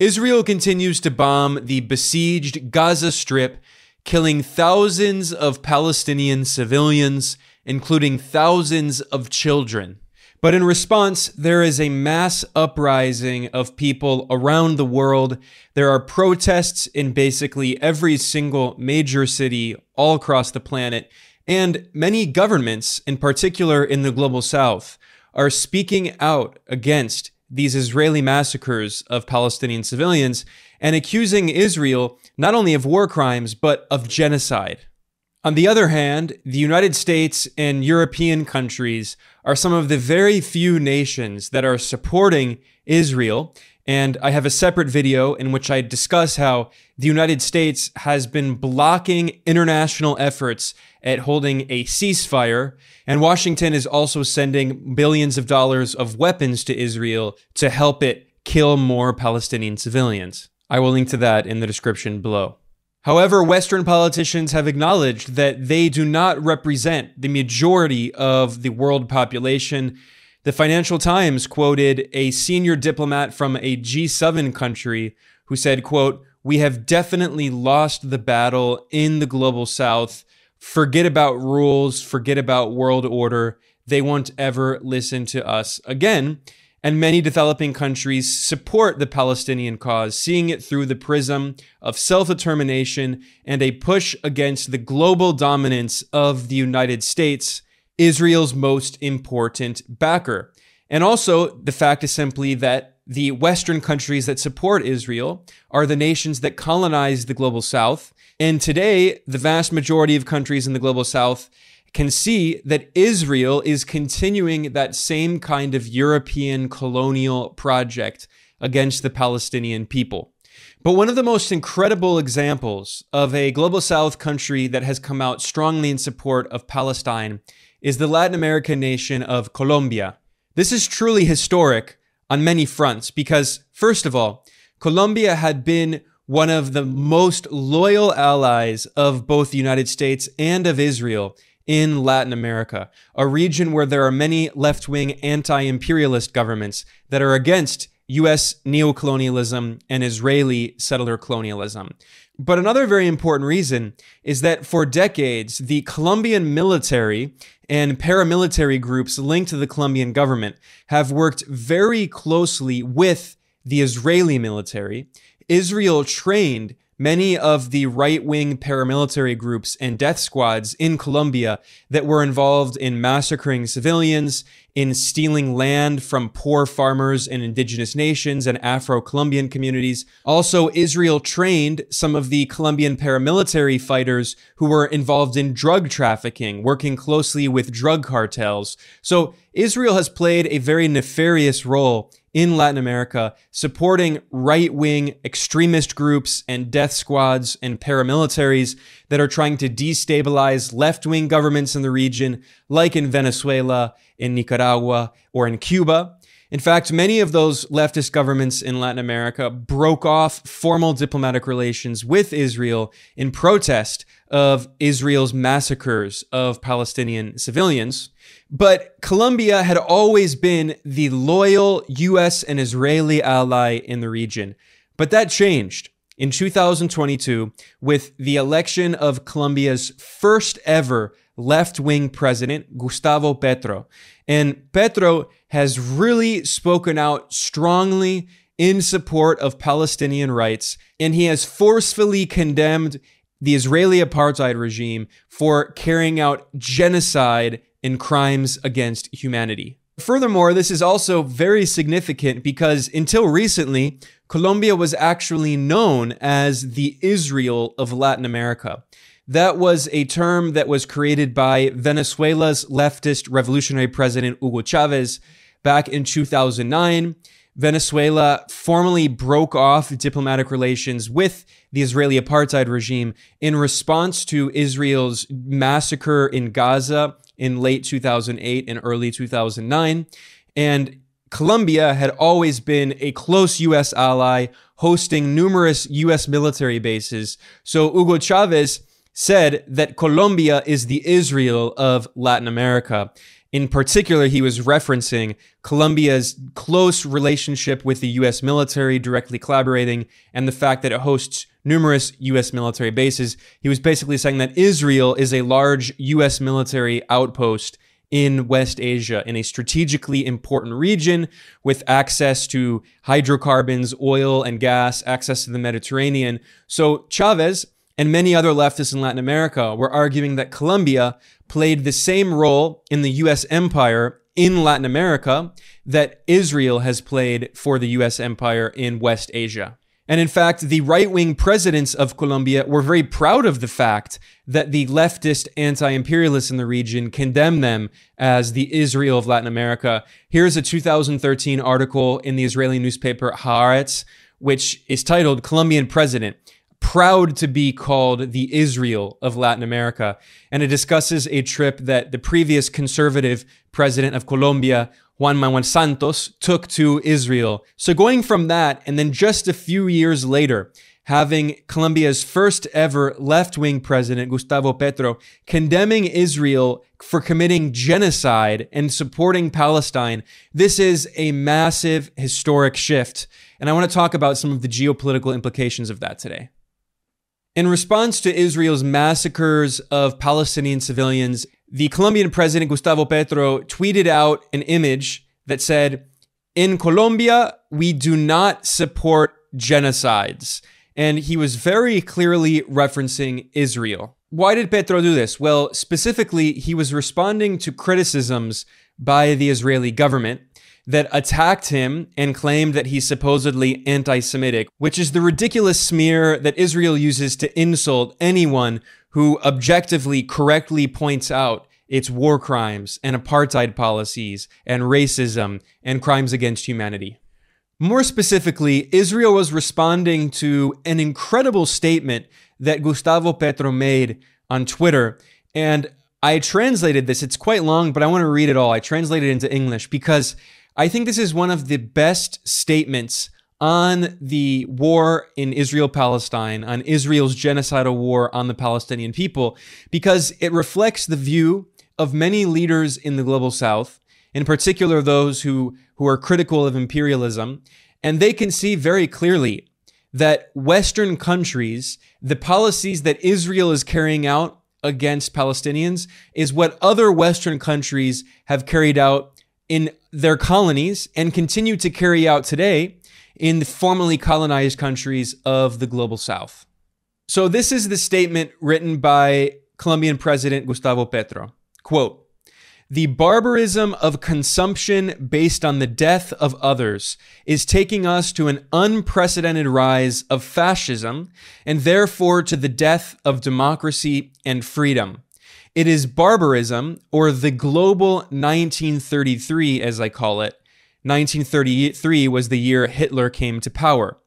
Israel continues to bomb the besieged Gaza Strip, killing thousands of Palestinian civilians, including thousands of children. But in response, there is a mass uprising of people around the world. There are protests in basically every single major city all across the planet. And many governments, in particular in the global south, are speaking out against these Israeli massacres of Palestinian civilians and accusing Israel not only of war crimes, but of genocide. On the other hand, the United States and European countries are some of the very few nations that are supporting Israel. And I have a separate video in which I discuss how the United States has been blocking international efforts at holding a ceasefire. And Washington is also sending billions of dollars of weapons to Israel to help it kill more Palestinian civilians. I will link to that in the description below. However, Western politicians have acknowledged that they do not represent the majority of the world population. The Financial Times quoted a senior diplomat from a G7 country who said, quote, "We have definitely lost the battle in the global south. Forget about rules, forget about world order. They won't ever listen to us again." and many developing countries support the Palestinian cause, seeing it through the prism of self determination and a push against the global dominance of the United States, Israel's most important backer. And also, the fact is simply that the Western countries that support Israel are the nations that colonized the global South. And today, the vast majority of countries in the global South can see that Israel is continuing that same kind of European colonial project against the Palestinian people. But one of the most incredible examples of a global south country that has come out strongly in support of Palestine is the Latin American nation of Colombia. This is truly historic on many fronts because, first of all, Colombia had been one of the most loyal allies of both the United States and of Israel in Latin America, a region where there are many left wing anti imperialist governments that are against US neocolonialism and Israeli settler colonialism. But another very important reason is that for decades, the Colombian military and paramilitary groups linked to the Colombian government have worked very closely with the Israeli military. Israel trained many of the right wing paramilitary groups and death squads in Colombia that were involved in massacring civilians, in stealing land from poor farmers and indigenous nations and Afro Colombian communities. Also, Israel trained some of the Colombian paramilitary fighters who were involved in drug trafficking, working closely with drug cartels. So, Israel has played a very nefarious role in Latin America, supporting right wing extremist groups and death squads and paramilitaries that are trying to destabilize left wing governments in the region, like in Venezuela, in Nicaragua, or in Cuba. In fact, many of those leftist governments in Latin America broke off formal diplomatic relations with Israel in protest of Israel's massacres of Palestinian civilians. But Colombia had always been the loyal US and Israeli ally in the region. But that changed in 2022 with the election of Colombia's first ever left wing president, Gustavo Petro. And Petro has really spoken out strongly in support of Palestinian rights, and he has forcefully condemned the Israeli apartheid regime for carrying out genocide and crimes against humanity. Furthermore, this is also very significant because until recently, Colombia was actually known as the Israel of Latin America. That was a term that was created by Venezuela's leftist revolutionary president Hugo Chavez back in 2009. Venezuela formally broke off diplomatic relations with the Israeli apartheid regime in response to Israel's massacre in Gaza in late 2008 and early 2009. And Colombia had always been a close U.S. ally, hosting numerous U.S. military bases. So Hugo Chavez said that Colombia is the Israel of Latin America. In particular, he was referencing Colombia's close relationship with the US military, directly collaborating, and the fact that it hosts numerous US military bases. He was basically saying that Israel is a large US military outpost in West Asia, in a strategically important region with access to hydrocarbons, oil, and gas, access to the Mediterranean. So Chavez and many other leftists in Latin America were arguing that Colombia played the same role in the US empire in Latin America that Israel has played for the US empire in West Asia. And in fact, the right wing presidents of Colombia were very proud of the fact that the leftist anti imperialists in the region condemn them as the Israel of Latin America. Here's a 2013 article in the Israeli newspaper Haaretz, which is titled Colombian President proud to be called the Israel of Latin America. And it discusses a trip that the previous conservative president of Colombia, Juan Manuel Santos, took to Israel. So going from that, and then just a few years later, having Colombia's first ever left wing president, Gustavo Petro, condemning Israel for committing genocide and supporting Palestine. This is a massive historic shift. And I want to talk about some of the geopolitical implications of that today. In response to Israel's massacres of Palestinian civilians, the Colombian president Gustavo Petro tweeted out an image that said, In Colombia, we do not support genocides. And he was very clearly referencing Israel. Why did Petro do this? Well, specifically, he was responding to criticisms by the Israeli government that attacked him and claimed that he's supposedly anti Semitic, which is the ridiculous smear that Israel uses to insult anyone who objectively correctly points out its war crimes and apartheid policies and racism and crimes against humanity. More specifically, Israel was responding to an incredible statement that Gustavo Petro made on Twitter. And I translated this. It's quite long, but I want to read it all. I translated it into English because I think this is one of the best statements on the war in Israel Palestine, on Israel's genocidal war on the Palestinian people, because it reflects the view of many leaders in the global south, in particular those who, who are critical of imperialism, and they can see very clearly that Western countries, the policies that Israel is carrying out against Palestinians, is what other Western countries have carried out in their colonies and continue to carry out today in the formerly colonized countries of the global south. So this is the statement written by Colombian President Gustavo Petro. Quote, the barbarism of consumption based on the death of others is taking us to an unprecedented rise of fascism and therefore to the death of democracy and freedom. It is barbarism, or the global 1933, as I call it. 1933 was the year Hitler came to power.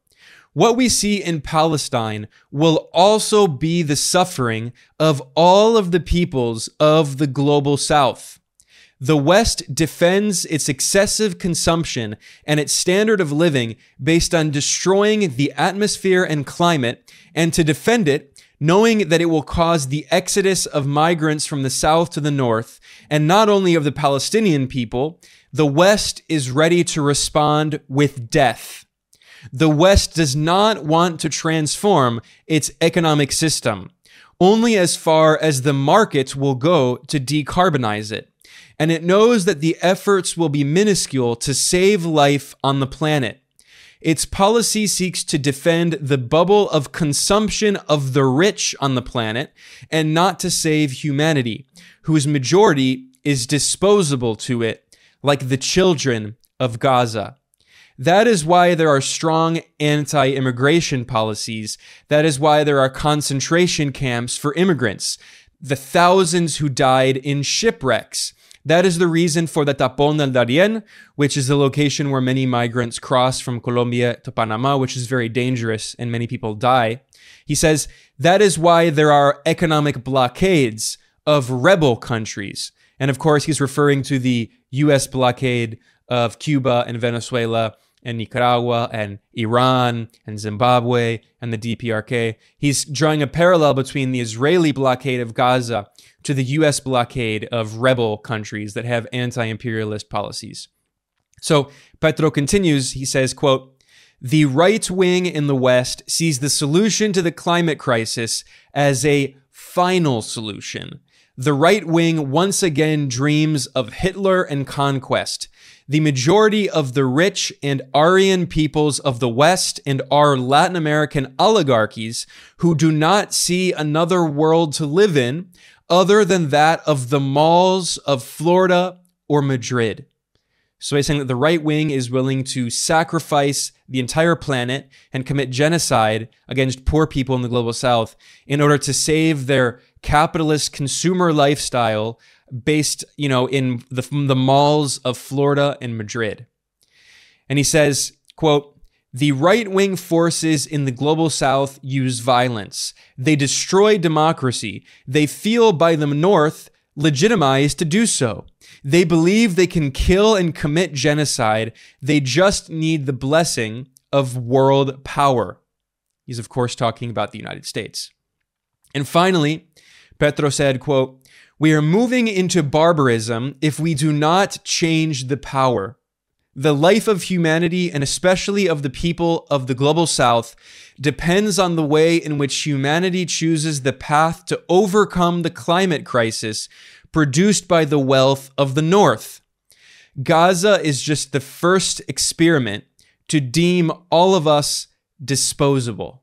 What we see in Palestine will also be the suffering of all of the peoples of the global south. The West defends its excessive consumption and its standard of living based on destroying the atmosphere and climate, and to defend it, knowing that it will cause the exodus of migrants from the south to the north, and not only of the Palestinian people, the West is ready to respond with death. The West does not want to transform its economic system, only as far as the markets will go to decarbonize it. And it knows that the efforts will be minuscule to save life on the planet. Its policy seeks to defend the bubble of consumption of the rich on the planet and not to save humanity, whose majority is disposable to it, like the children of Gaza. That is why there are strong anti immigration policies. That is why there are concentration camps for immigrants. The thousands who died in shipwrecks that is the reason for the Tapón del Darién, which is the location where many migrants cross from Colombia to Panama, which is very dangerous and many people die. He says that is why there are economic blockades of rebel countries. And of course, he's referring to the US blockade of Cuba and Venezuela and Nicaragua and Iran and Zimbabwe and the DPRK. He's drawing a parallel between the Israeli blockade of Gaza to the US blockade of rebel countries that have anti-imperialist policies. So Petro continues, he says, quote, the right wing in the West sees the solution to the climate crisis as a final solution. The right wing once again dreams of Hitler and conquest. The majority of the rich and Aryan peoples of the West and our Latin American oligarchies who do not see another world to live in other than that of the malls of Florida or Madrid. So he's saying that the right wing is willing to sacrifice the entire planet and commit genocide against poor people in the global south in order to save their capitalist consumer lifestyle based, you know, in the, the malls of Florida and Madrid. And he says, quote, the right wing forces in the global south use violence. They destroy democracy. They feel by the north legitimized to do so. They believe they can kill and commit genocide. They just need the blessing of world power. He's, of course, talking about the United States. And finally, Petro said, quote, We are moving into barbarism if we do not change the power. The life of humanity, and especially of the people of the global south, depends on the way in which humanity chooses the path to overcome the climate crisis produced by the wealth of the North. Gaza is just the first experiment to deem all of us disposable.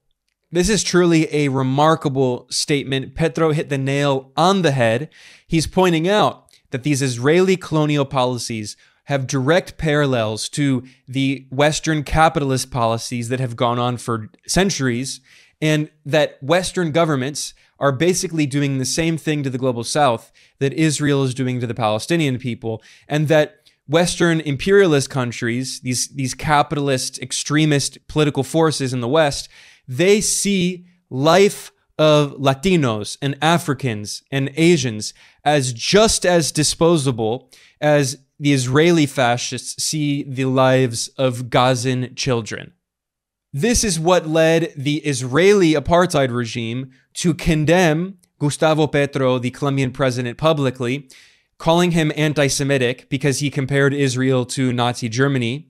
This is truly a remarkable statement. Petro hit the nail on the head. He's pointing out that these Israeli colonial policies have direct parallels to the Western capitalist policies that have gone on for centuries, and that Western governments are basically doing the same thing to the global south that Israel is doing to the Palestinian people, and that Western imperialist countries, these, these capitalist, extremist political forces in the West, they see life of Latinos and Africans and Asians as just as disposable as the Israeli fascists see the lives of Gazan children. This is what led the Israeli apartheid regime to condemn Gustavo Petro, the Colombian president, publicly, calling him anti Semitic because he compared Israel to Nazi Germany.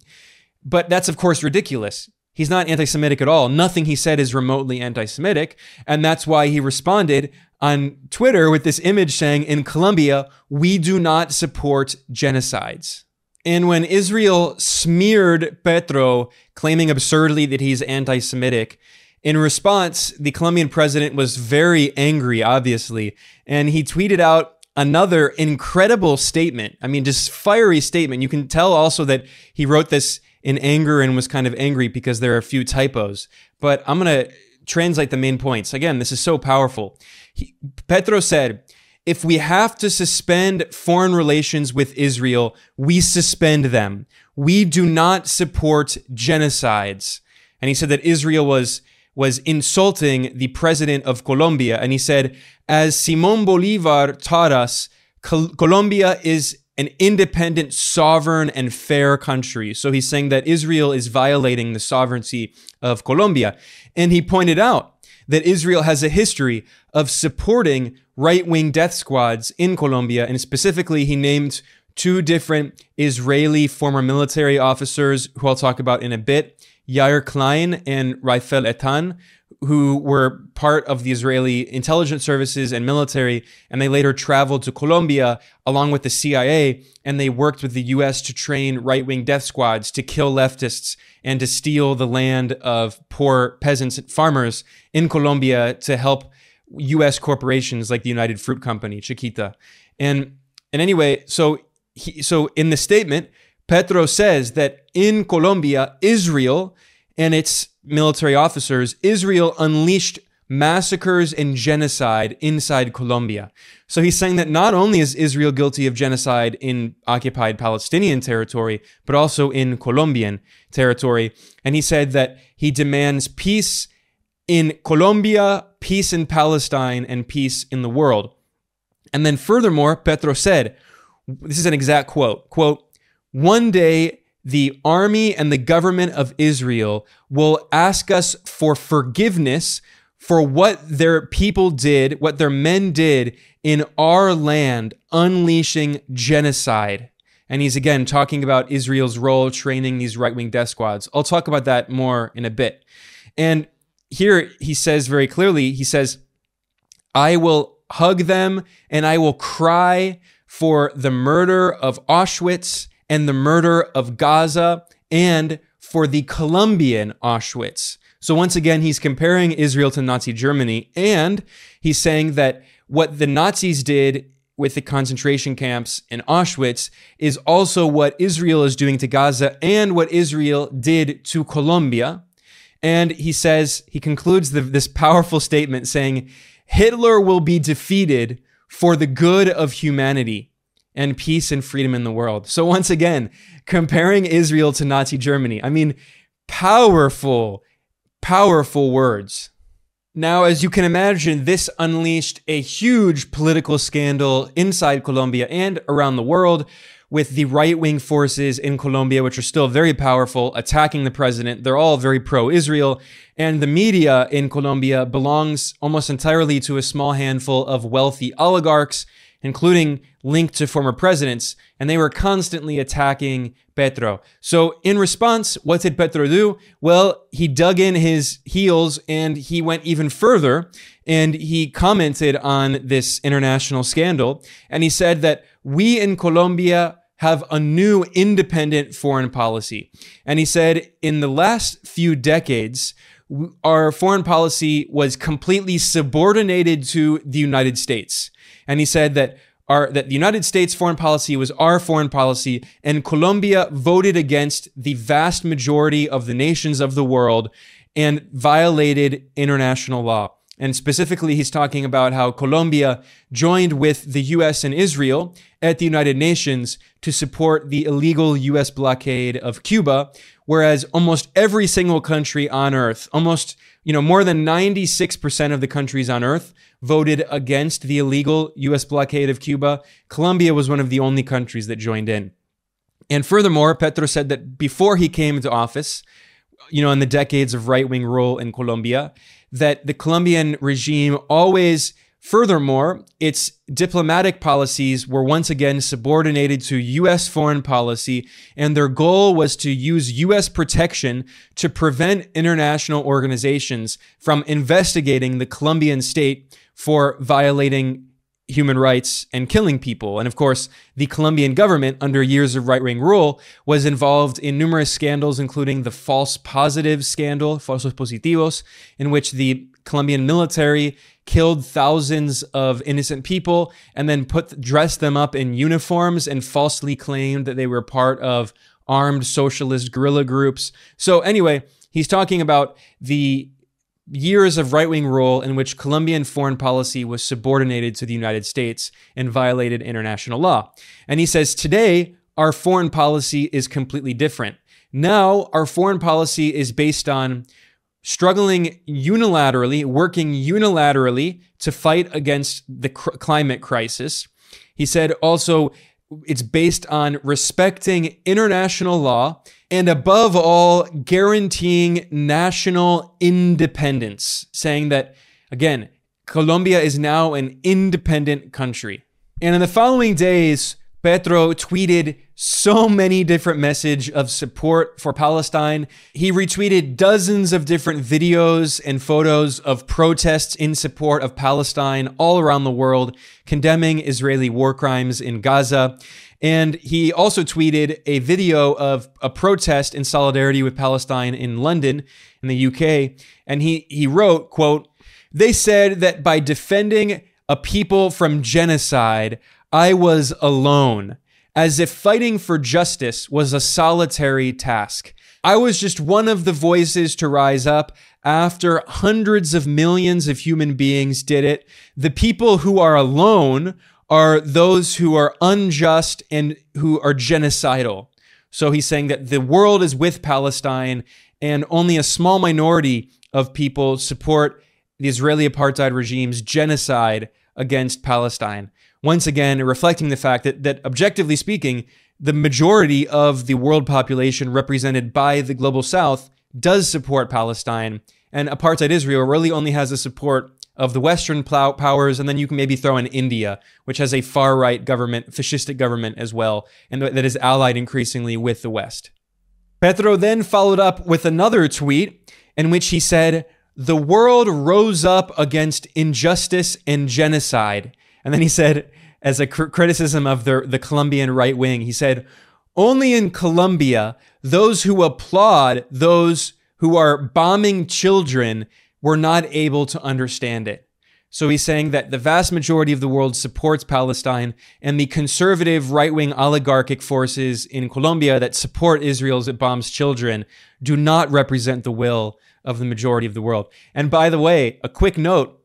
But that's, of course, ridiculous. He's not anti Semitic at all. Nothing he said is remotely anti Semitic. And that's why he responded on Twitter with this image saying, In Colombia, we do not support genocides. And when Israel smeared Petro, claiming absurdly that he's anti Semitic, in response, the Colombian president was very angry, obviously, and he tweeted out another incredible statement. I mean, just fiery statement. You can tell also that he wrote this in anger and was kind of angry because there are a few typos. But I'm going to translate the main points. Again, this is so powerful. He, Petro said, if we have to suspend foreign relations with Israel, we suspend them. We do not support genocides. And he said that Israel was was insulting the president of Colombia. And he said, as Simon Bolivar taught us, Col- Colombia is an independent, sovereign, and fair country. So he's saying that Israel is violating the sovereignty of Colombia. And he pointed out that Israel has a history of supporting right wing death squads in Colombia. And specifically, he named two different Israeli former military officers who I'll talk about in a bit Yair Klein and Rafael Eitan, who were part of the Israeli intelligence services and military, and they later traveled to Colombia along with the CIA, and they worked with the US to train right wing death squads to kill leftists and to steal the land of poor peasants and farmers in Colombia to help US corporations like the United Fruit Company, Chiquita. And and anyway, so he, so in the statement, Petro says that in Colombia, Israel and its military officers, Israel unleashed massacres and genocide inside Colombia. So he's saying that not only is Israel guilty of genocide in occupied Palestinian territory, but also in Colombian territory. And he said that he demands peace in Colombia, peace in Palestine, and peace in the world. And then furthermore, Petro said, this is an exact quote, quote, one day the army and the government of Israel will ask us for forgiveness for what their people did, what their men did in our land, unleashing genocide. And he's again talking about Israel's role training these right wing death squads. I'll talk about that more in a bit. And here he says very clearly, he says, I will hug them and I will cry for the murder of Auschwitz and the murder of Gaza and for the Colombian Auschwitz. So once again, he's comparing Israel to Nazi Germany and he's saying that what the Nazis did with the concentration camps in Auschwitz is also what Israel is doing to Gaza and what Israel did to Colombia. And he says, he concludes the, this powerful statement saying, Hitler will be defeated for the good of humanity and peace and freedom in the world. So, once again, comparing Israel to Nazi Germany, I mean, powerful, powerful words. Now, as you can imagine, this unleashed a huge political scandal inside Colombia and around the world with the right wing forces in Colombia, which are still very powerful, attacking the president. They're all very pro Israel. And the media in Colombia belongs almost entirely to a small handful of wealthy oligarchs including linked to former presidents, and they were constantly attacking Petro. So, in response, what did Petro do? Well, he dug in his heels and he went even further and he commented on this international scandal. And he said that we in Colombia have a new independent foreign policy. And he said in the last few decades, our foreign policy was completely subordinated to the United States. And he said that our, that the United States foreign policy was our foreign policy, and Colombia voted against the vast majority of the nations of the world and violated international law. And specifically, he's talking about how Colombia joined with the US and Israel at the United Nations to support the illegal US blockade of Cuba, whereas almost every single country on earth, almost, you know, more than 96% of the countries on earth voted against the illegal US blockade of Cuba. Colombia was one of the only countries that joined in. And furthermore, Petro said that before he came into office, you know, in the decades of right wing rule in Colombia, that the Colombian regime always, furthermore, its diplomatic policies were once again subordinated to U.S. foreign policy, and their goal was to use U.S. protection to prevent international organizations from investigating the Colombian state for violating human rights and killing people. And of course, the Colombian government, under years of right wing rule, was involved in numerous scandals, including the false positive scandal, falsos positivos, in which the Colombian military killed thousands of innocent people and then put dressed them up in uniforms and falsely claimed that they were part of armed socialist guerrilla groups. So anyway, he's talking about the years of right wing rule in which Colombian foreign policy was subordinated to the United States and violated international law. And he says today, our foreign policy is completely different. Now, our foreign policy is based on struggling unilaterally, working unilaterally to fight against the cr- climate crisis. He said also it's based on respecting international law and above all, guaranteeing national independence, saying that, again, Colombia is now an independent country. And in the following days, Petro tweeted so many different message of support for Palestine. He retweeted dozens of different videos and photos of protests in support of Palestine all around the world, condemning Israeli war crimes in Gaza. And he also tweeted a video of a protest in solidarity with Palestine in London, in the UK. And he, he wrote, quote, they said that by defending a people from genocide, I was alone, as if fighting for justice was a solitary task. I was just one of the voices to rise up after hundreds of millions of human beings did it. The people who are alone are those who are unjust and who are genocidal. So he's saying that the world is with Palestine and only a small minority of people support the Israeli apartheid regime's genocide against Palestine. Once again, reflecting the fact that, that objectively speaking, the majority of the world population represented by the global south does support Palestine, and apartheid Israel really only has the support of the Western powers, and then you can maybe throw in India, which has a far right government, fascistic government as well, and that is allied increasingly with the West. Petro then followed up with another tweet in which he said, The world rose up against injustice and genocide. And then he said, as a cr- criticism of the, the Colombian right wing, he said, Only in Colombia, those who applaud those who are bombing children were not able to understand it. So he's saying that the vast majority of the world supports Palestine, and the conservative right wing oligarchic forces in Colombia that support Israel as it bombs children do not represent the will of the majority of the world. And by the way, a quick note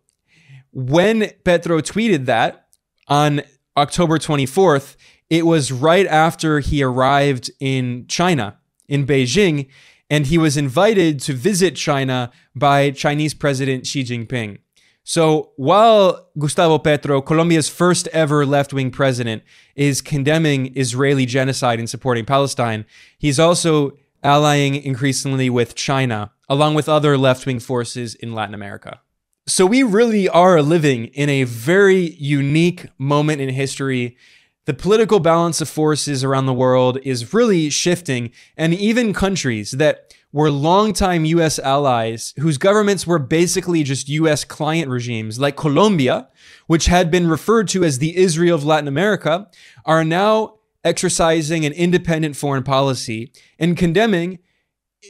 when Petro tweeted that on October 24th, it was right after he arrived in China, in Beijing, and he was invited to visit China by Chinese President Xi Jinping. So while Gustavo Petro, Colombia's first ever left wing president, is condemning Israeli genocide and supporting Palestine, he's also allying increasingly with China, along with other left wing forces in Latin America. So we really are living in a very unique moment in history the political balance of forces around the world is really shifting, and even countries that were longtime US allies, whose governments were basically just US client regimes, like Colombia, which had been referred to as the Israel of Latin America, are now exercising an independent foreign policy and condemning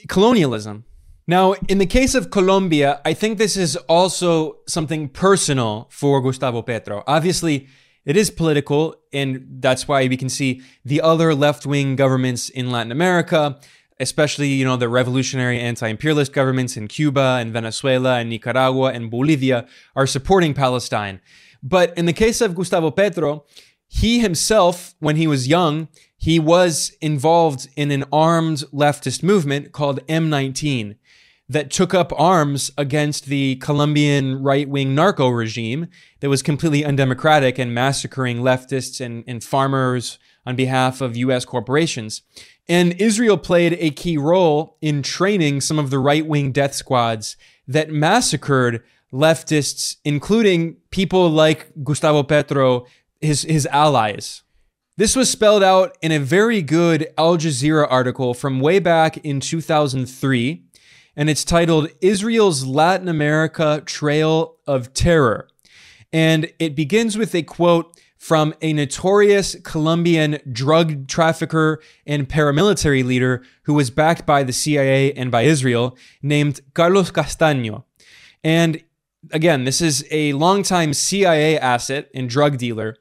colonialism. Now, in the case of Colombia, I think this is also something personal for Gustavo Petro. Obviously, it is political, and that's why we can see the other left wing governments in Latin America, especially you know the revolutionary anti-imperialist governments in Cuba and Venezuela and Nicaragua and Bolivia are supporting Palestine. But in the case of Gustavo Petro, he himself, when he was young, he was involved in an armed leftist movement called M19 that took up arms against the Colombian right wing narco regime that was completely undemocratic and massacring leftists and, and farmers on behalf of US corporations. And Israel played a key role in training some of the right wing death squads that massacred leftists, including people like Gustavo Petro, his, his allies. This was spelled out in a very good Al Jazeera article from way back in 2003 and it's titled Israel's Latin America Trail of Terror. And it begins with a quote from a notorious Colombian drug trafficker and paramilitary leader who was backed by the CIA and by Israel, named Carlos Castaño. And again, this is a longtime CIA asset and drug dealer.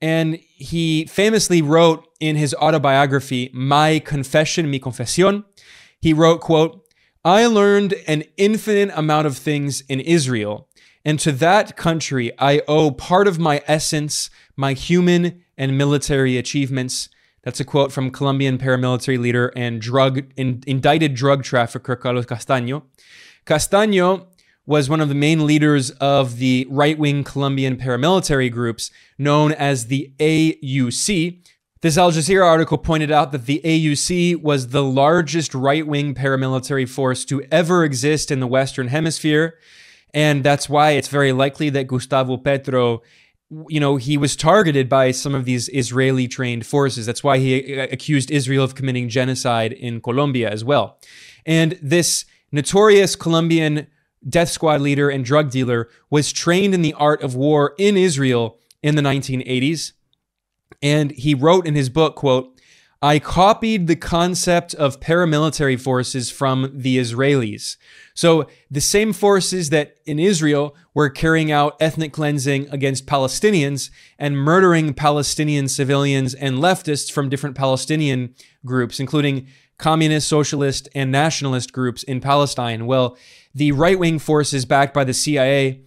And he famously wrote in his autobiography, My Confession, Mi Confesión, he wrote, quote, I learned an infinite amount of things in Israel, and to that country I owe part of my essence, my human and military achievements. That's a quote from Colombian paramilitary leader and drug in, indicted drug trafficker Carlos Castaño. Castaño was one of the main leaders of the right-wing Colombian paramilitary groups known as the AUC, this Al Jazeera article pointed out that the AUC was the largest right wing paramilitary force to ever exist in the Western Hemisphere. And that's why it's very likely that Gustavo Petro, you know, he was targeted by some of these Israeli trained forces. That's why he uh, accused Israel of committing genocide in Colombia as well. And this notorious Colombian death squad leader and drug dealer was trained in the art of war in Israel in the 1980s. And he wrote in his book, quote, I copied the concept of paramilitary forces from the Israelis. So the same forces that in Israel were carrying out ethnic cleansing against Palestinians and murdering Palestinian civilians and leftists from different Palestinian groups, including communist, socialist, and nationalist groups in Palestine. Well, the right wing forces backed by the CIA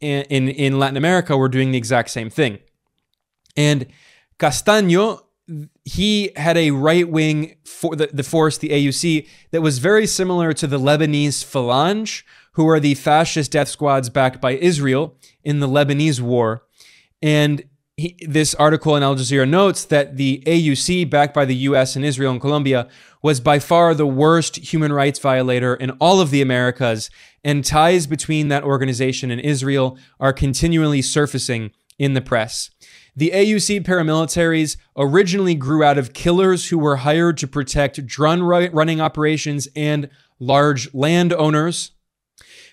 in, in, in Latin America were doing the exact same thing. And Castaño, he had a right wing for the, the force, the AUC, that was very similar to the Lebanese Phalange, who are the fascist death squads backed by Israel in the Lebanese war. And he, this article in Al Jazeera notes that the AUC, backed by the US and Israel and Colombia, was by far the worst human rights violator in all of the Americas, and ties between that organization and Israel are continually surfacing in the press. The AUC paramilitaries originally grew out of killers who were hired to protect drone running operations and large landowners.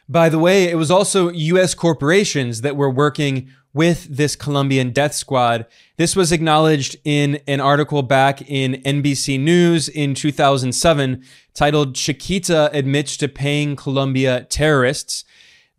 By the way, it was also US corporations that were working with this Colombian death squad. This was acknowledged in an article back in NBC News in 2007 titled Chiquita Admits to Paying Colombia Terrorists.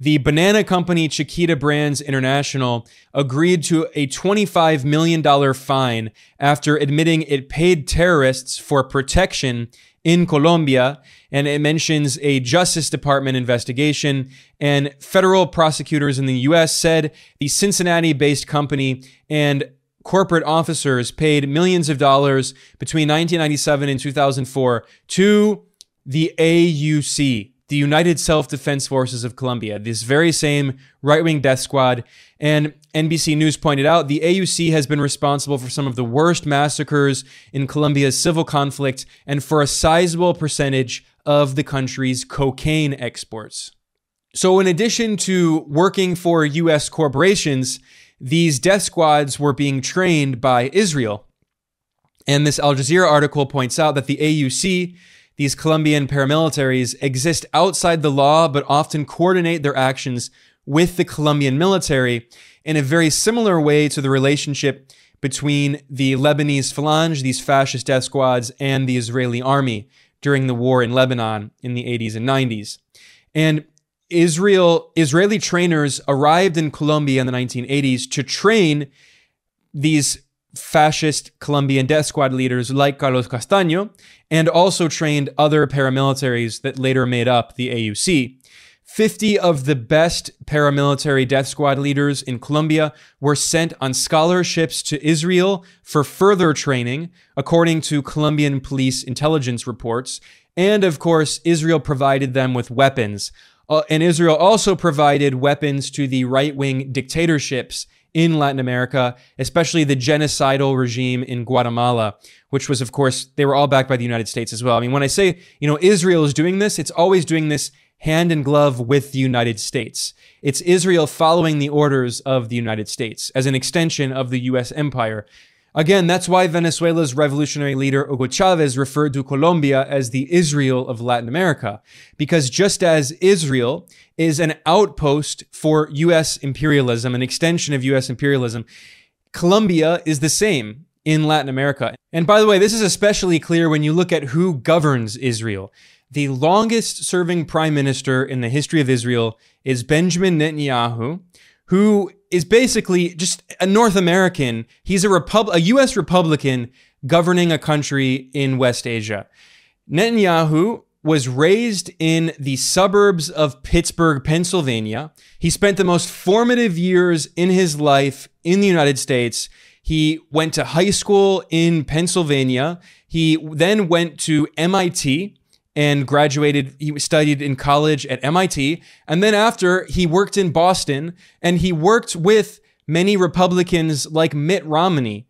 The banana company Chiquita Brands International agreed to a $25 million fine after admitting it paid terrorists for protection in Colombia, and it mentions a Justice Department investigation. And federal prosecutors in the US said the Cincinnati based company and corporate officers paid millions of dollars between 1997 and 2004 to the AUC, the United Self Defense Forces of Colombia, this very same right wing death squad. And NBC News pointed out the AUC has been responsible for some of the worst massacres in Colombia's civil conflict and for a sizable percentage of the country's cocaine exports. So, in addition to working for US corporations, these death squads were being trained by Israel. And this Al Jazeera article points out that the AUC these Colombian paramilitaries exist outside the law, but often coordinate their actions with the Colombian military in a very similar way to the relationship between the Lebanese Falange, these fascist death squads, and the Israeli army during the war in Lebanon in the 80s and 90s. And Israel Israeli trainers arrived in Colombia in the 1980s to train these fascist Colombian death squad leaders like Carlos Castaño, and also trained other paramilitaries that later made up the AUC. 50 of the best paramilitary death squad leaders in Colombia were sent on scholarships to Israel for further training, according to Colombian police intelligence reports. And of course, Israel provided them with weapons. Uh, and Israel also provided weapons to the right wing dictatorships in Latin America, especially the genocidal regime in Guatemala, which was, of course, they were all backed by the United States as well. I mean, when I say, you know, Israel is doing this, it's always doing this hand in glove with the United States. It's Israel following the orders of the United States as an extension of the US empire. Again, that's why Venezuela's revolutionary leader Hugo Chavez referred to Colombia as the Israel of Latin America. Because just as Israel is an outpost for US imperialism, an extension of US imperialism, Colombia is the same in Latin America. And by the way, this is especially clear when you look at who governs Israel. The longest serving prime minister in the history of Israel is Benjamin Netanyahu, who is basically just a North American. He's a Repub- a US Republican governing a country in West Asia. Netanyahu was raised in the suburbs of Pittsburgh, Pennsylvania. He spent the most formative years in his life in the United States. He went to high school in Pennsylvania. He then went to MIT, and graduated. He studied in college at MIT. And then after, he worked in Boston and he worked with many Republicans like Mitt Romney.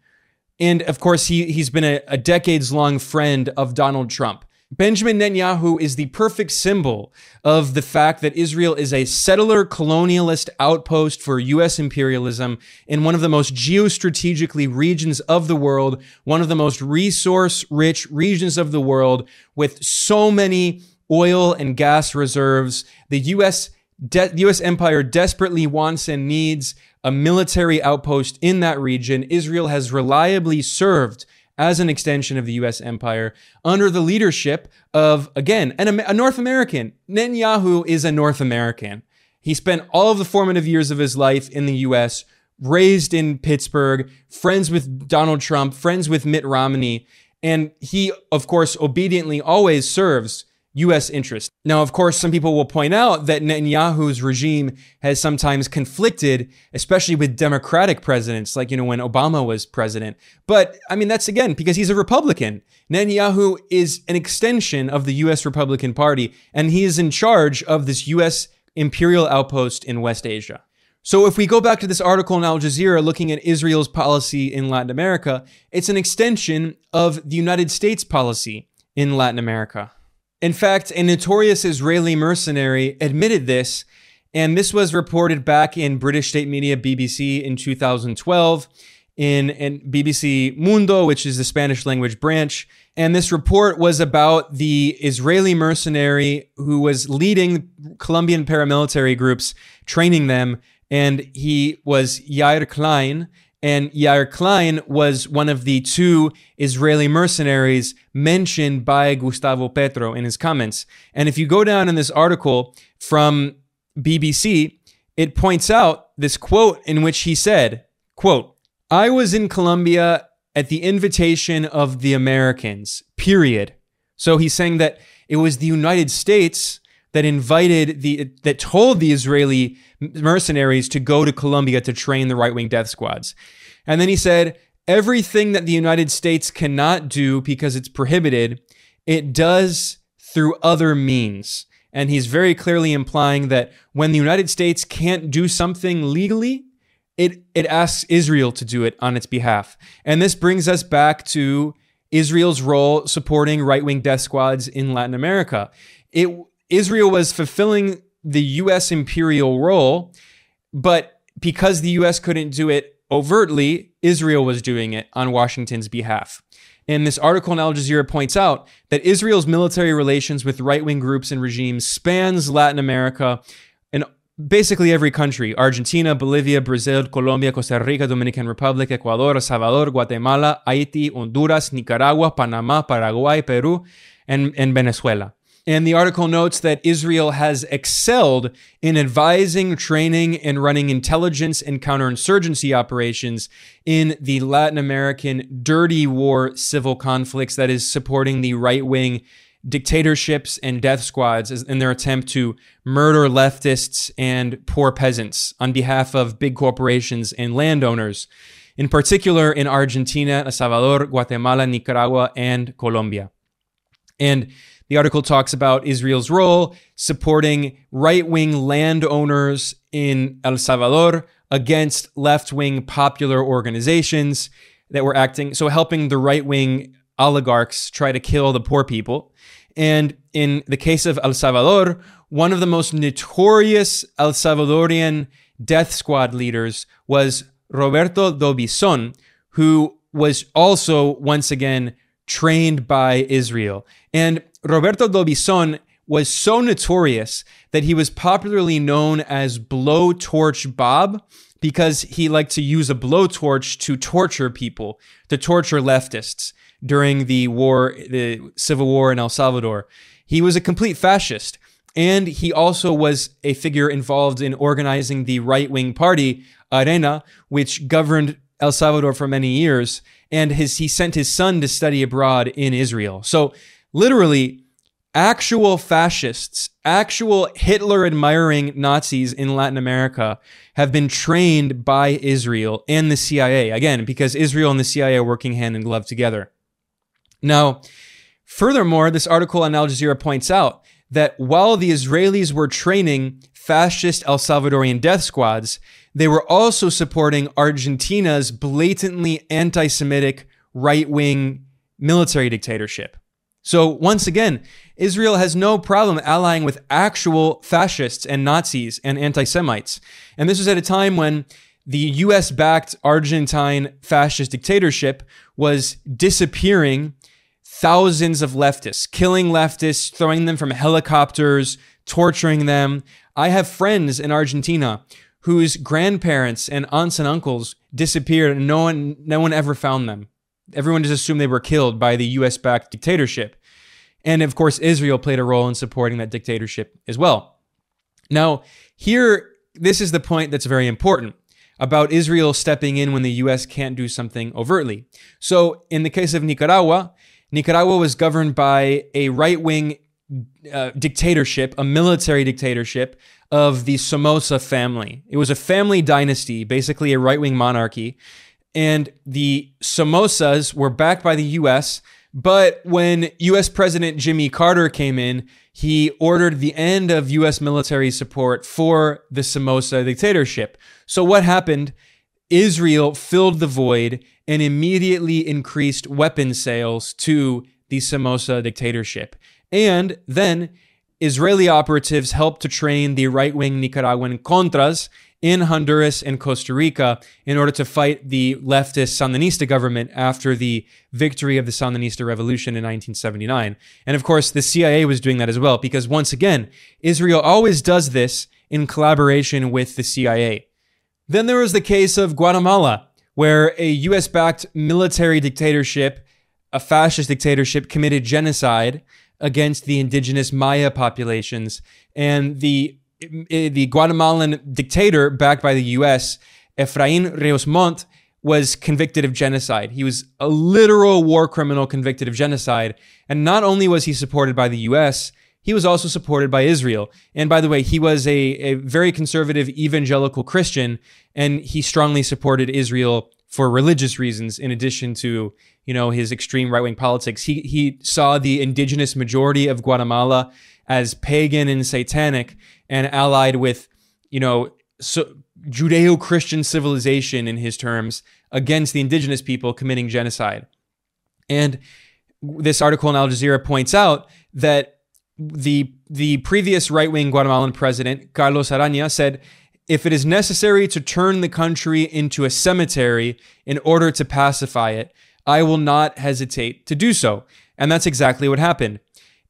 And of course, he, he's been a, a decades long friend of Donald Trump. Benjamin Netanyahu is the perfect symbol of the fact that Israel is a settler colonialist outpost for U.S. imperialism in one of the most geostrategically regions of the world, one of the most resource rich regions of the world, with so many oil and gas reserves. The U.S. De- U.S. empire desperately wants and needs a military outpost in that region. Israel has reliably served as an extension of the US empire under the leadership of, again, an, a North American. Netanyahu is a North American. He spent all of the formative years of his life in the US, raised in Pittsburgh, friends with Donald Trump, friends with Mitt Romney. And he, of course, obediently always serves U.S. interest. Now, of course, some people will point out that Netanyahu's regime has sometimes conflicted, especially with Democratic presidents, like, you know, when Obama was president. But, I mean, that's again because he's a Republican. Netanyahu is an extension of the U.S. Republican Party, and he is in charge of this U.S. imperial outpost in West Asia. So, if we go back to this article in Al Jazeera looking at Israel's policy in Latin America, it's an extension of the United States policy in Latin America. In fact, a notorious Israeli mercenary admitted this, and this was reported back in British state media BBC in 2012 in, in BBC Mundo, which is the Spanish language branch. And this report was about the Israeli mercenary who was leading Colombian paramilitary groups, training them. And he was Yair Klein. And Yair Klein was one of the two Israeli mercenaries mentioned by Gustavo Petro in his comments. And if you go down in this article from BBC, it points out this quote in which he said, quote, I was in Colombia at the invitation of the Americans, period. So he's saying that it was the United States that invited the that told the Israeli mercenaries to go to Colombia to train the right-wing death squads. And then he said everything that the United States cannot do because it's prohibited, it does through other means. And he's very clearly implying that when the United States can't do something legally, it it asks Israel to do it on its behalf. And this brings us back to Israel's role supporting right-wing death squads in Latin America. It Israel was fulfilling the US imperial role, but because the US couldn't do it overtly, Israel was doing it on Washington's behalf. And this article in Al Jazeera points out that Israel's military relations with right-wing groups and regimes spans Latin America and basically every country Argentina, Bolivia, Brazil, Colombia, Costa Rica, Dominican Republic, Ecuador, El Salvador, Guatemala, Haiti, Honduras, Nicaragua, Panama, Paraguay, Peru, and, and Venezuela. And the article notes that Israel has excelled in advising, training, and running intelligence and counterinsurgency operations in the Latin American dirty war civil conflicts that is supporting the right wing dictatorships and death squads in their attempt to murder leftists and poor peasants on behalf of big corporations and landowners, in particular in Argentina, El Salvador, Guatemala, Nicaragua, and Colombia. And the article talks about Israel's role supporting right wing landowners in El Salvador against left wing popular organizations that were acting, so helping the right wing oligarchs try to kill the poor people. And in the case of El Salvador, one of the most notorious El Salvadorian death squad leaders was Roberto d'Aubuisson, who was also once again trained by Israel. And Roberto d'Aubuisson was so notorious that he was popularly known as Blowtorch Bob because he liked to use a blowtorch to torture people, to torture leftists during the war, the civil war in El Salvador. He was a complete fascist. And he also was a figure involved in organizing the right wing party, Arena, which governed El Salvador for many years. And his, he sent his son to study abroad in Israel. So, literally, actual fascists, actual Hitler admiring Nazis in Latin America have been trained by Israel and the CIA. Again, because Israel and the CIA are working hand in glove together. Now, furthermore, this article on Al Jazeera points out that while the Israelis were training fascist El Salvadorian death squads, they were also supporting Argentina's blatantly anti Semitic right wing military dictatorship. So, once again, Israel has no problem allying with actual fascists and Nazis and anti Semites. And this was at a time when the US backed Argentine fascist dictatorship was disappearing thousands of leftists, killing leftists, throwing them from helicopters, torturing them. I have friends in Argentina whose grandparents and aunts and uncles disappeared and no one no one ever found them. Everyone just assumed they were killed by the US backed dictatorship. And of course, Israel played a role in supporting that dictatorship as well. Now, here, this is the point that's very important about Israel stepping in when the US can't do something overtly. So, in the case of Nicaragua, Nicaragua was governed by a right wing uh, dictatorship, a military dictatorship of the Somoza family. It was a family dynasty, basically a right wing monarchy. And the Somozas were backed by the US, But when US President Jimmy Carter came in, he ordered the end of US military support for the Somoza dictatorship. So what happened? Israel filled the void and immediately increased weapon sales to the Somoza dictatorship. And then Israeli operatives helped to train the right wing Nicaraguan Contras in Honduras and Costa Rica in order to fight the leftist Sandinista government after the victory of the Sandinista revolution in 1979. And of course, the CIA was doing that as well, because once again, Israel always does this in collaboration with the CIA. Then there was the case of Guatemala, where a US backed military dictatorship, a fascist dictatorship, committed genocide against the indigenous Maya populations. And the Eh, the Guatemalan dictator backed by the US, Efrain Rios Montt, was convicted of genocide. He was a literal war criminal convicted of genocide. And not only was he supported by the US, he was also supported by Israel. And by the way, he was a, a very conservative evangelical Christian, and he strongly supported Israel for religious reasons, in addition to you know his extreme right wing politics. He he saw the indigenous majority of Guatemala as pagan and satanic, and allied with, you know, so Judeo Christian civilization in his terms against the indigenous people committing genocide. And this article in Al Jazeera points out that the the previous right wing Guatemalan president Carlos Araña said, "If it is necessary to turn the country into a cemetery in order to pacify it, I will not hesitate to do so." And that's exactly what happened.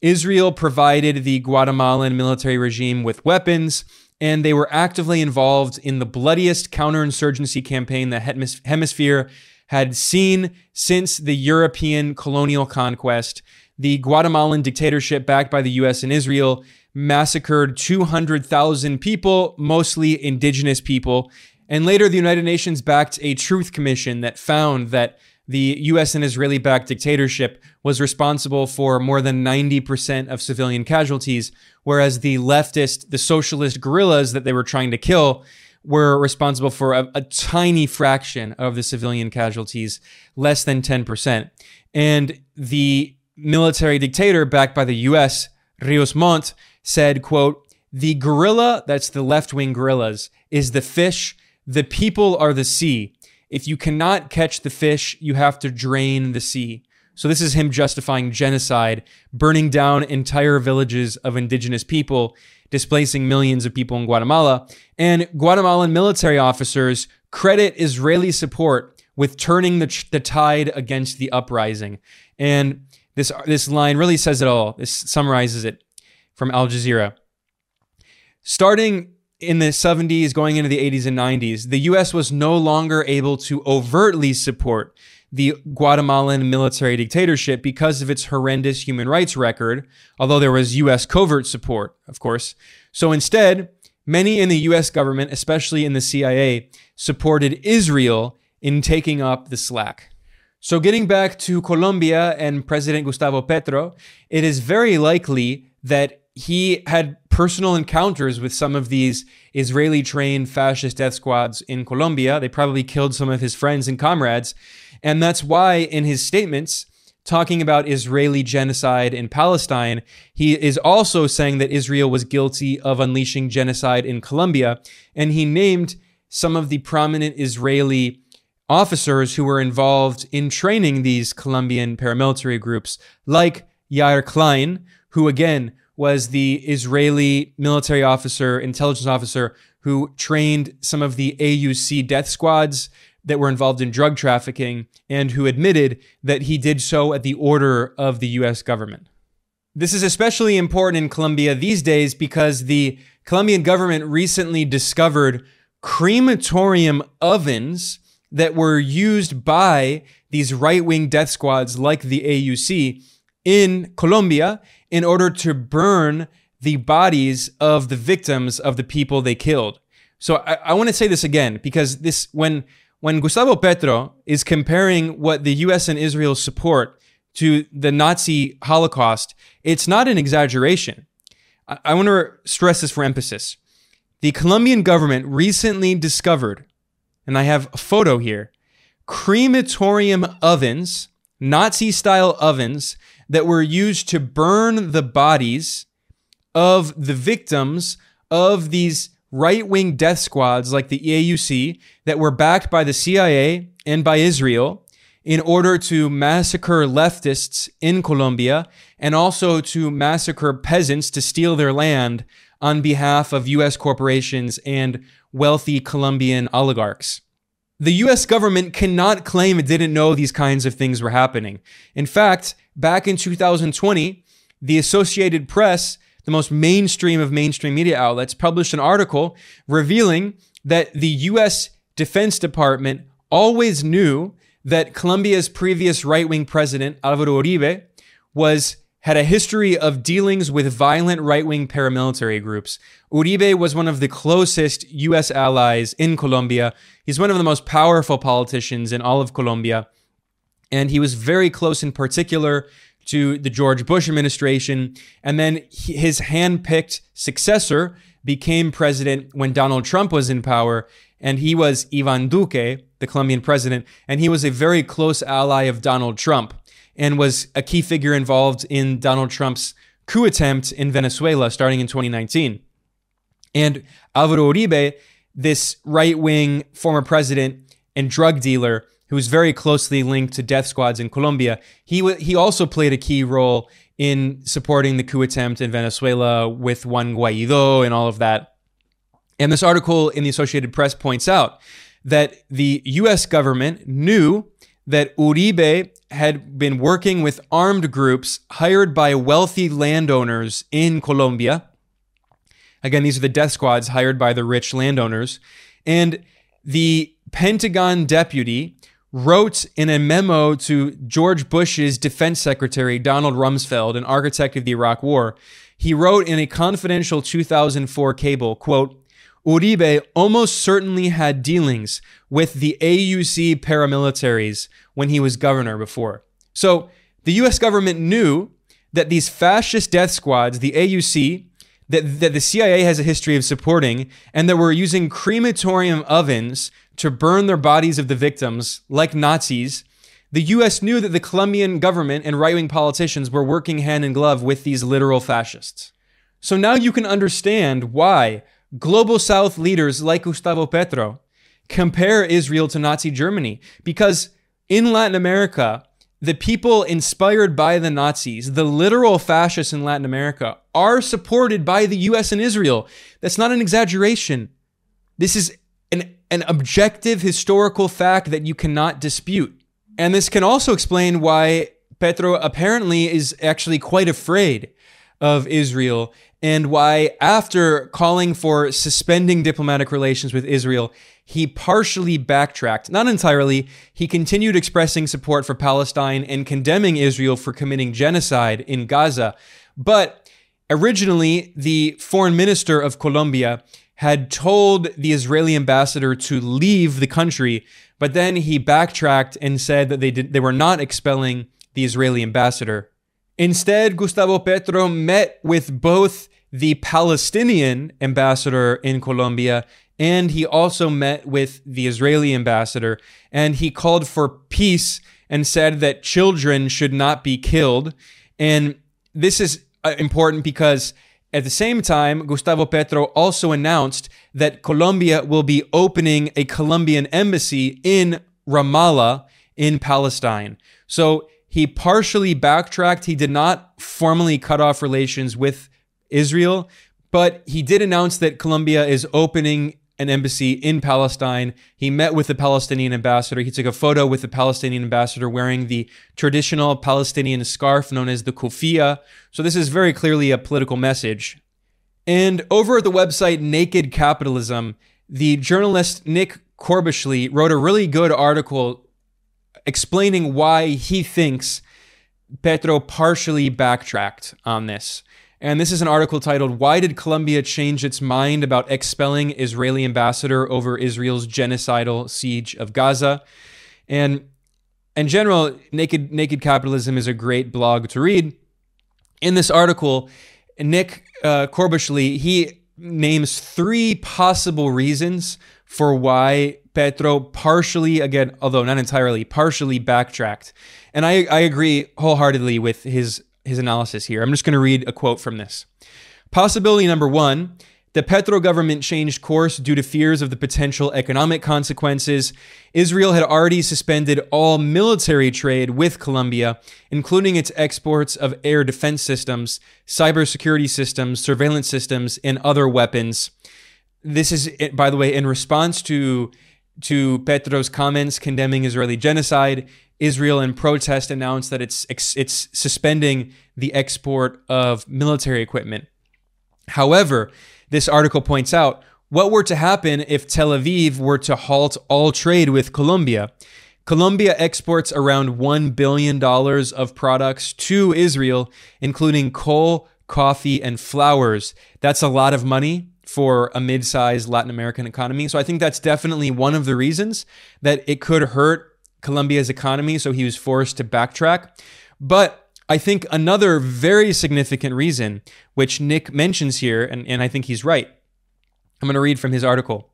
Israel provided the Guatemalan military regime with weapons, and they were actively involved in the bloodiest counterinsurgency campaign the hemisphere had seen since the European colonial conquest. The Guatemalan dictatorship, backed by the US and Israel, massacred 200,000 people, mostly indigenous people. And later, the United Nations backed a truth commission that found that the US and Israeli backed dictatorship was responsible for more than 90% of civilian casualties, whereas the leftist, the socialist guerrillas that they were trying to kill were responsible for a, a tiny fraction of the civilian casualties, less than 10%. And the military dictator backed by the US, Rios Montt, said, quote, the guerrilla, that's the left wing guerrillas, is the fish, the people are the sea. If you cannot catch the fish, you have to drain the sea. So this is him justifying genocide, burning down entire villages of indigenous people, displacing millions of people in Guatemala. And Guatemalan military officers credit Israeli support with turning the, the tide against the uprising. And this, this line really says it all. This summarizes it from Al Jazeera. Starting in the 70s, going into the 80s and 90s, the US was no longer able to overtly support the Guatemalan military dictatorship because of its horrendous human rights record, although there was US covert support, of course. So instead, many in the US government, especially in the CIA, supported Israel in taking up the slack. So, getting back to Colombia and President Gustavo Petro, it is very likely that he had personal encounters with some of these Israeli trained fascist death squads in Colombia. They probably killed some of his friends and comrades. And that's why, in his statements, talking about Israeli genocide in Palestine, he is also saying that Israel was guilty of unleashing genocide in Colombia. And he named some of the prominent Israeli officers who were involved in training these Colombian paramilitary groups, like Yair Klein, who again was the Israeli military officer, intelligence officer who trained some of the AUC death squads that were involved in drug trafficking and who admitted that he did so at the order of the US government. This is especially important in Colombia these days because the Colombian government recently discovered crematorium ovens that were used by these right wing death squads like the AUC in Colombia in order to burn the bodies of the victims of the people they killed. So I, I want to say this again because this when when Gustavo Petro is comparing what the US and Israel support to the Nazi Holocaust, it's not an exaggeration. I, I want to stress this for emphasis. The Colombian government recently discovered, and I have a photo here, crematorium ovens Nazi style ovens that were used to burn the bodies of the victims of these right wing death squads like the AUC that were backed by the CIA and by Israel in order to massacre leftists in Colombia and also to massacre peasants to steal their land on behalf of US corporations and wealthy Colombian oligarchs. The US government cannot claim it didn't know these kinds of things were happening. In fact, back in 2020, the Associated Press, the most mainstream of mainstream media outlets, published an article revealing that the US Defense Department always knew that Colombia's previous right-wing president, Alvaro Uribe, was had a history of dealings with violent right wing paramilitary groups. Uribe was one of the closest U.S. allies in Colombia. He's one of the most powerful politicians in all of Colombia. And he was very close, in particular, to the George Bush administration. And then his hand picked successor became president when Donald Trump was in power. And he was Ivan Duque, the Colombian president. And he was a very close ally of Donald Trump and was a key figure involved in Donald Trump's coup attempt in Venezuela starting in 2019. And Alvaro Uribe, this right wing former president and drug dealer who was very closely linked to death squads in Colombia, he, w- he also played a key role in supporting the coup attempt in Venezuela with Juan Guaido and all of that. And this article in the Associated Press points out that the US government knew that Uribe had been working with armed groups hired by wealthy landowners in Colombia. Again, these are the death squads hired by the rich landowners. And the Pentagon deputy wrote in a memo to George Bush's defense secretary, Donald Rumsfeld, an architect of the Iraq War. He wrote in a confidential 2004 cable, quote, Uribe almost certainly had dealings with the AUC paramilitaries when he was governor before. So the US government knew that these fascist death squads, the AUC, that, that the CIA has a history of supporting, and that were using crematorium ovens to burn their bodies of the victims like Nazis. The US knew that the Colombian government and right wing politicians were working hand in glove with these literal fascists. So now you can understand why global South leaders like Gustavo Petro compare Israel to Nazi Germany because in Latin America, the people inspired by the Nazis, the literal fascists in Latin America, are supported by the US and Israel. That's not an exaggeration. This is an, an objective historical fact that you cannot dispute. And this can also explain why Petro apparently is actually quite afraid of Israel and why, after calling for suspending diplomatic relations with Israel, he partially backtracked. Not entirely. He continued expressing support for Palestine and condemning Israel for committing genocide in Gaza. But originally, the foreign minister of Colombia had told the Israeli ambassador to leave the country, but then he backtracked and said that they did, they were not expelling the Israeli ambassador. Instead, Gustavo Petro met with both the Palestinian ambassador in Colombia and he also met with the Israeli ambassador and he called for peace and said that children should not be killed. And this is uh, important because at the same time, Gustavo Petro also announced that Colombia will be opening a Colombian embassy in Ramallah in Palestine. So he partially backtracked. He did not formally cut off relations with Israel, but he did announce that Colombia is opening an embassy in Palestine. He met with the Palestinian ambassador. He took a photo with the Palestinian ambassador wearing the traditional Palestinian scarf known as the kufiya. So this is very clearly a political message. And over at the website Naked Capitalism, the journalist Nick Corbishley wrote a really good article explaining why he thinks Petro partially backtracked on this. And this is an article titled Why Did Colombia Change Its Mind About Expelling Israeli Ambassador Over Israel's Genocidal Siege of Gaza? And in general, Naked, Naked Capitalism is a great blog to read. In this article, Nick uh, Corbishley, he names three possible reasons for why Petro partially, again, although not entirely, partially backtracked. And I, I agree wholeheartedly with his, his analysis here. I'm just going to read a quote from this. Possibility number one the Petro government changed course due to fears of the potential economic consequences. Israel had already suspended all military trade with Colombia, including its exports of air defense systems, cybersecurity systems, surveillance systems, and other weapons. This is, by the way, in response to to Petro's comments condemning Israeli genocide. Israel, in protest, announced that it's it's suspending the export of military equipment. However, this article points out what were to happen if Tel Aviv were to halt all trade with Colombia. Colombia exports around $1 billion of products to Israel, including coal, coffee, and flowers. That's a lot of money for a mid sized Latin American economy. So I think that's definitely one of the reasons that it could hurt Colombia's economy. So he was forced to backtrack. But I think another very significant reason, which Nick mentions here, and, and I think he's right. I'm going to read from his article.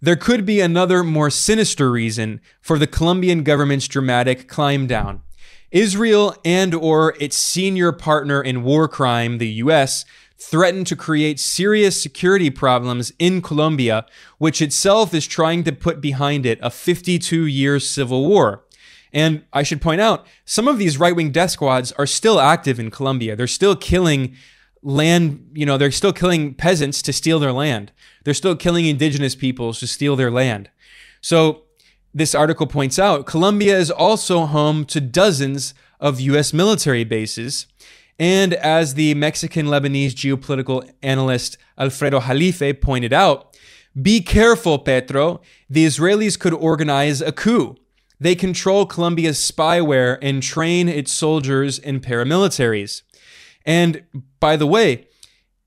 There could be another more sinister reason for the Colombian government's dramatic climb down. Israel and or its senior partner in war crime, the US, threatened to create serious security problems in Colombia, which itself is trying to put behind it a 52 year civil war. And I should point out, some of these right wing death squads are still active in Colombia. They're still killing land, you know, they're still killing peasants to steal their land. They're still killing indigenous peoples to steal their land. So this article points out Colombia is also home to dozens of US military bases. And as the Mexican Lebanese geopolitical analyst Alfredo Jalife pointed out, be careful, Petro. The Israelis could organize a coup. They control Colombia's spyware and train its soldiers and paramilitaries. And by the way,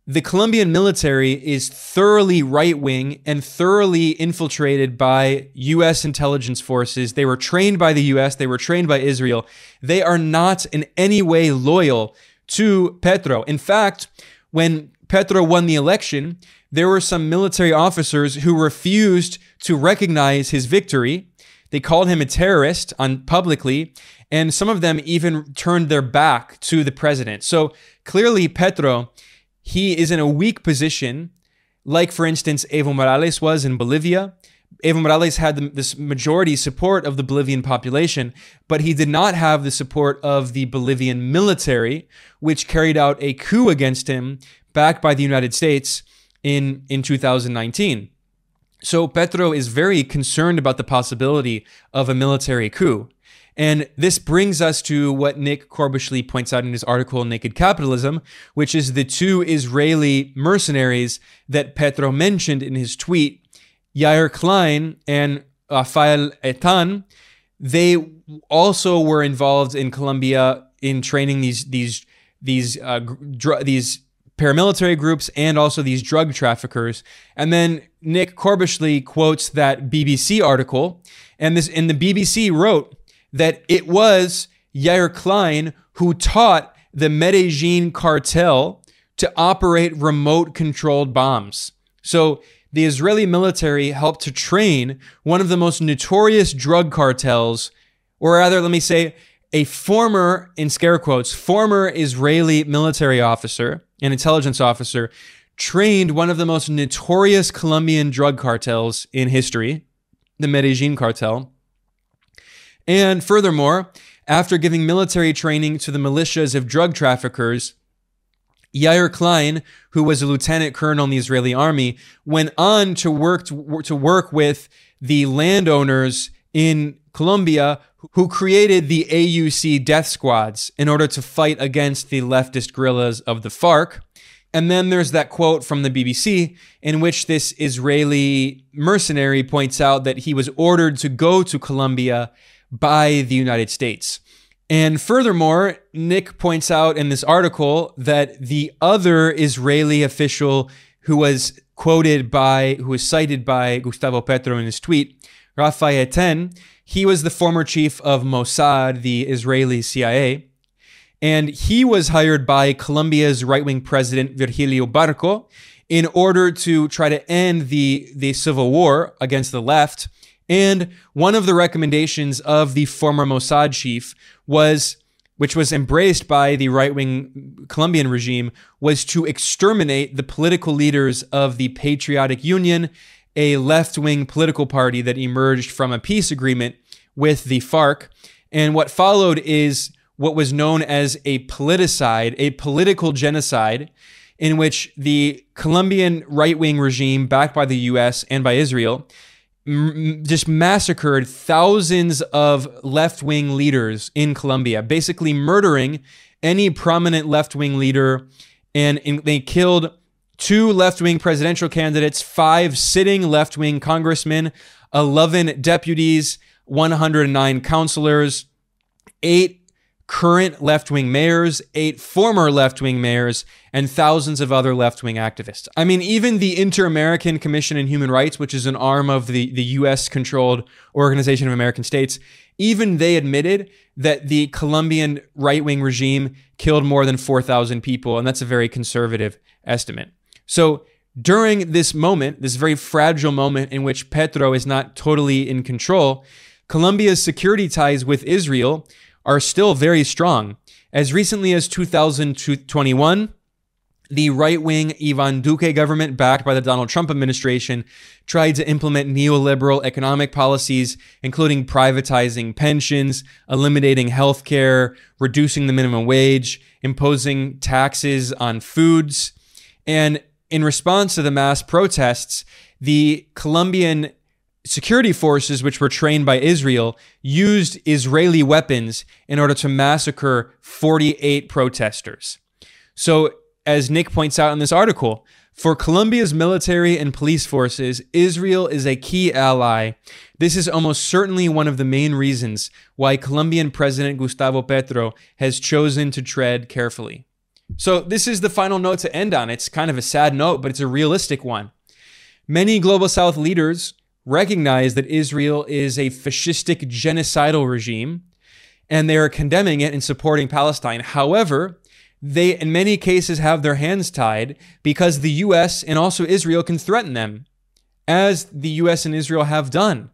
the Colombian military is thoroughly right wing and thoroughly infiltrated by U.S. intelligence forces. They were trained by the U.S., they were trained by Israel. They are not in any way loyal to Petro. In fact, when Petro won the election, there were some military officers who refused to recognize his victory they called him a terrorist on publicly, and some of them even turned their back to the president. So clearly, Petro, he is in a weak position, like for instance, Evo Morales was in Bolivia. Evo Morales had the, this majority support of the Bolivian population, but he did not have the support of the Bolivian military, which carried out a coup against him, backed by the United States in, in 2019. So Petro is very concerned about the possibility of a military coup. And this brings us to what Nick Corbishley points out in his article, Naked Capitalism, which is the two Israeli mercenaries that Petro mentioned in his tweet, Yair Klein and Rafael Eitan. They also were involved in Colombia in training these these these uh, dr- these paramilitary groups and also these drug traffickers. And then Nick Corbishley quotes that BBC article, and this and the BBC wrote that it was Yair Klein who taught the Medellin cartel to operate remote controlled bombs. So the Israeli military helped to train one of the most notorious drug cartels, or rather, let me say, a former, in scare quotes, former Israeli military officer an intelligence officer, trained one of the most notorious Colombian drug cartels in history, the Medellin cartel. And furthermore, after giving military training to the militias of drug traffickers, Yair Klein, who was a lieutenant colonel in the Israeli army, went on to work to, to work with the landowners in Colombia who created the AUC death squads in order to fight against the leftist guerrillas of the FARC. And then there's that quote from the BBC in which this Israeli mercenary points out that he was ordered to go to Colombia by the United States. And furthermore, Nick points out in this article that the other Israeli official who was quoted by, who was cited by Gustavo Petro in his tweet, Rafael Eitan, he was the former chief of Mossad, the Israeli CIA, and he was hired by Colombia's right wing president, Virgilio Barco, in order to try to end the, the civil war against the left And one of the recommendations of the former Mossad chief was, which was embraced by the right wing Colombian regime, was to exterminate the political leaders of the Patriotic Union, a left wing political party that emerged from a peace agreement with the FARC. And what followed is what was known as a politicide, a political genocide, in which the Colombian right wing regime, backed by the US and by Israel, just massacred thousands of left wing leaders in Colombia, basically murdering any prominent left wing leader. And they killed two left wing presidential candidates, five sitting left wing congressmen, 11 deputies, 109 counselors, eight current left wing mayors, eight former left wing mayors, and thousands of other left wing activists. I mean, even the Inter American Commission on Human Rights, which is an arm of the, the US controlled Organization of American States, even they admitted that the Colombian right wing regime killed more than 4,000 people, and that's a very conservative estimate. So, during this moment, this very fragile moment in which Petro is not totally in control, Colombia's security ties with Israel are still very strong. As recently as 2021, the right wing Ivan Duque government, backed by the Donald Trump administration, tried to implement neoliberal economic policies, including privatizing pensions, eliminating healthcare, reducing the minimum wage, imposing taxes on foods. And in response to the mass protests, the Colombian security forces, which were trained by Israel, used Israeli weapons in order to massacre 48 protesters. So, as Nick points out in this article, for Colombia's military and police forces, Israel is a key ally. This is almost certainly one of the main reasons why Colombian President Gustavo Petro has chosen to tread carefully. So, this is the final note to end on. It's kind of a sad note, but it's a realistic one. Many Global South leaders recognize that Israel is a fascistic genocidal regime and they are condemning it and supporting Palestine. However, they in many cases have their hands tied because the US and also Israel can threaten them, as the US and Israel have done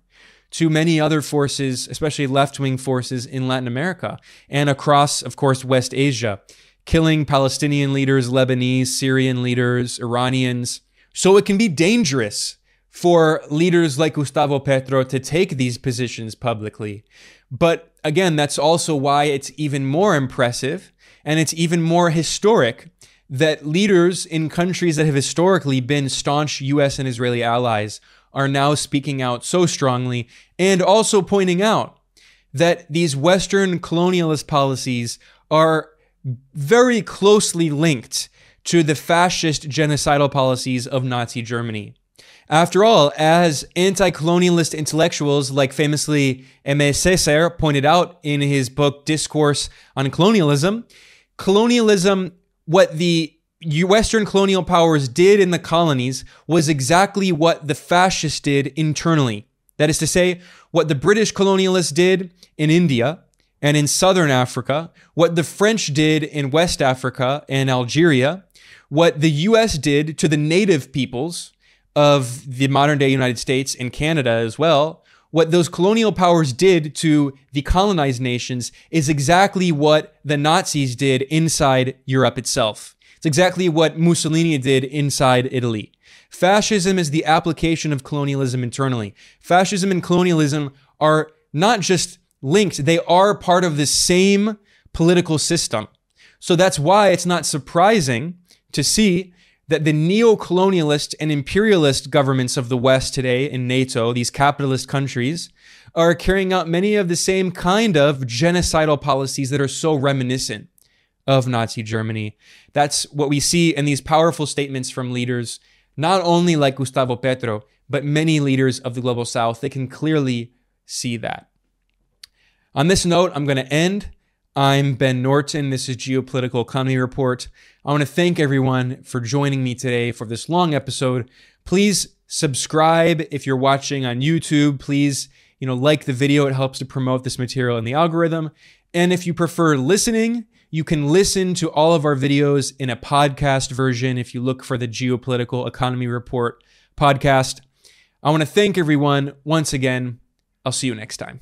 to many other forces, especially left wing forces in Latin America and across, of course, West Asia, killing Palestinian leaders, Lebanese, Syrian leaders, Iranians. So it can be dangerous for leaders like Gustavo Petro to take these positions publicly. But again, that's also why it's even more impressive and it's even more historic that leaders in countries that have historically been staunch US and Israeli allies are now speaking out so strongly and also pointing out that these Western colonialist policies are very closely linked to the fascist genocidal policies of Nazi Germany. After all, as anti colonialist intellectuals like famously Aimé Césaire pointed out in his book Discourse on Colonialism, colonialism, what the Western colonial powers did in the colonies was exactly what the fascists did internally. That is to say, what the British colonialists did in India and in southern Africa, what the French did in West Africa and Algeria, what the US did to the native peoples of the modern day United States and Canada as well, what those colonial powers did to the colonized nations is exactly what the Nazis did inside Europe itself. It's exactly what Mussolini did inside Italy. Fascism is the application of colonialism internally. Fascism and colonialism are not just linked, they are part of the same political system. So that's why it's not surprising to see that the neo colonialist and imperialist governments of the West today in NATO, these capitalist countries, are carrying out many of the same kind of genocidal policies that are so reminiscent of Nazi Germany. That's what we see in these powerful statements from leaders, not only like Gustavo Petro, but many leaders of the global south. They can clearly see that. On this note, I'm going to end. I'm Ben Norton. This is Geopolitical Economy Report. I want to thank everyone for joining me today for this long episode. Please subscribe if you're watching on YouTube. Please, you know, like the video. It helps to promote this material in the algorithm. And if you prefer listening, you can listen to all of our videos in a podcast version if you look for the Geopolitical Economy Report podcast. I want to thank everyone once again. I'll see you next time.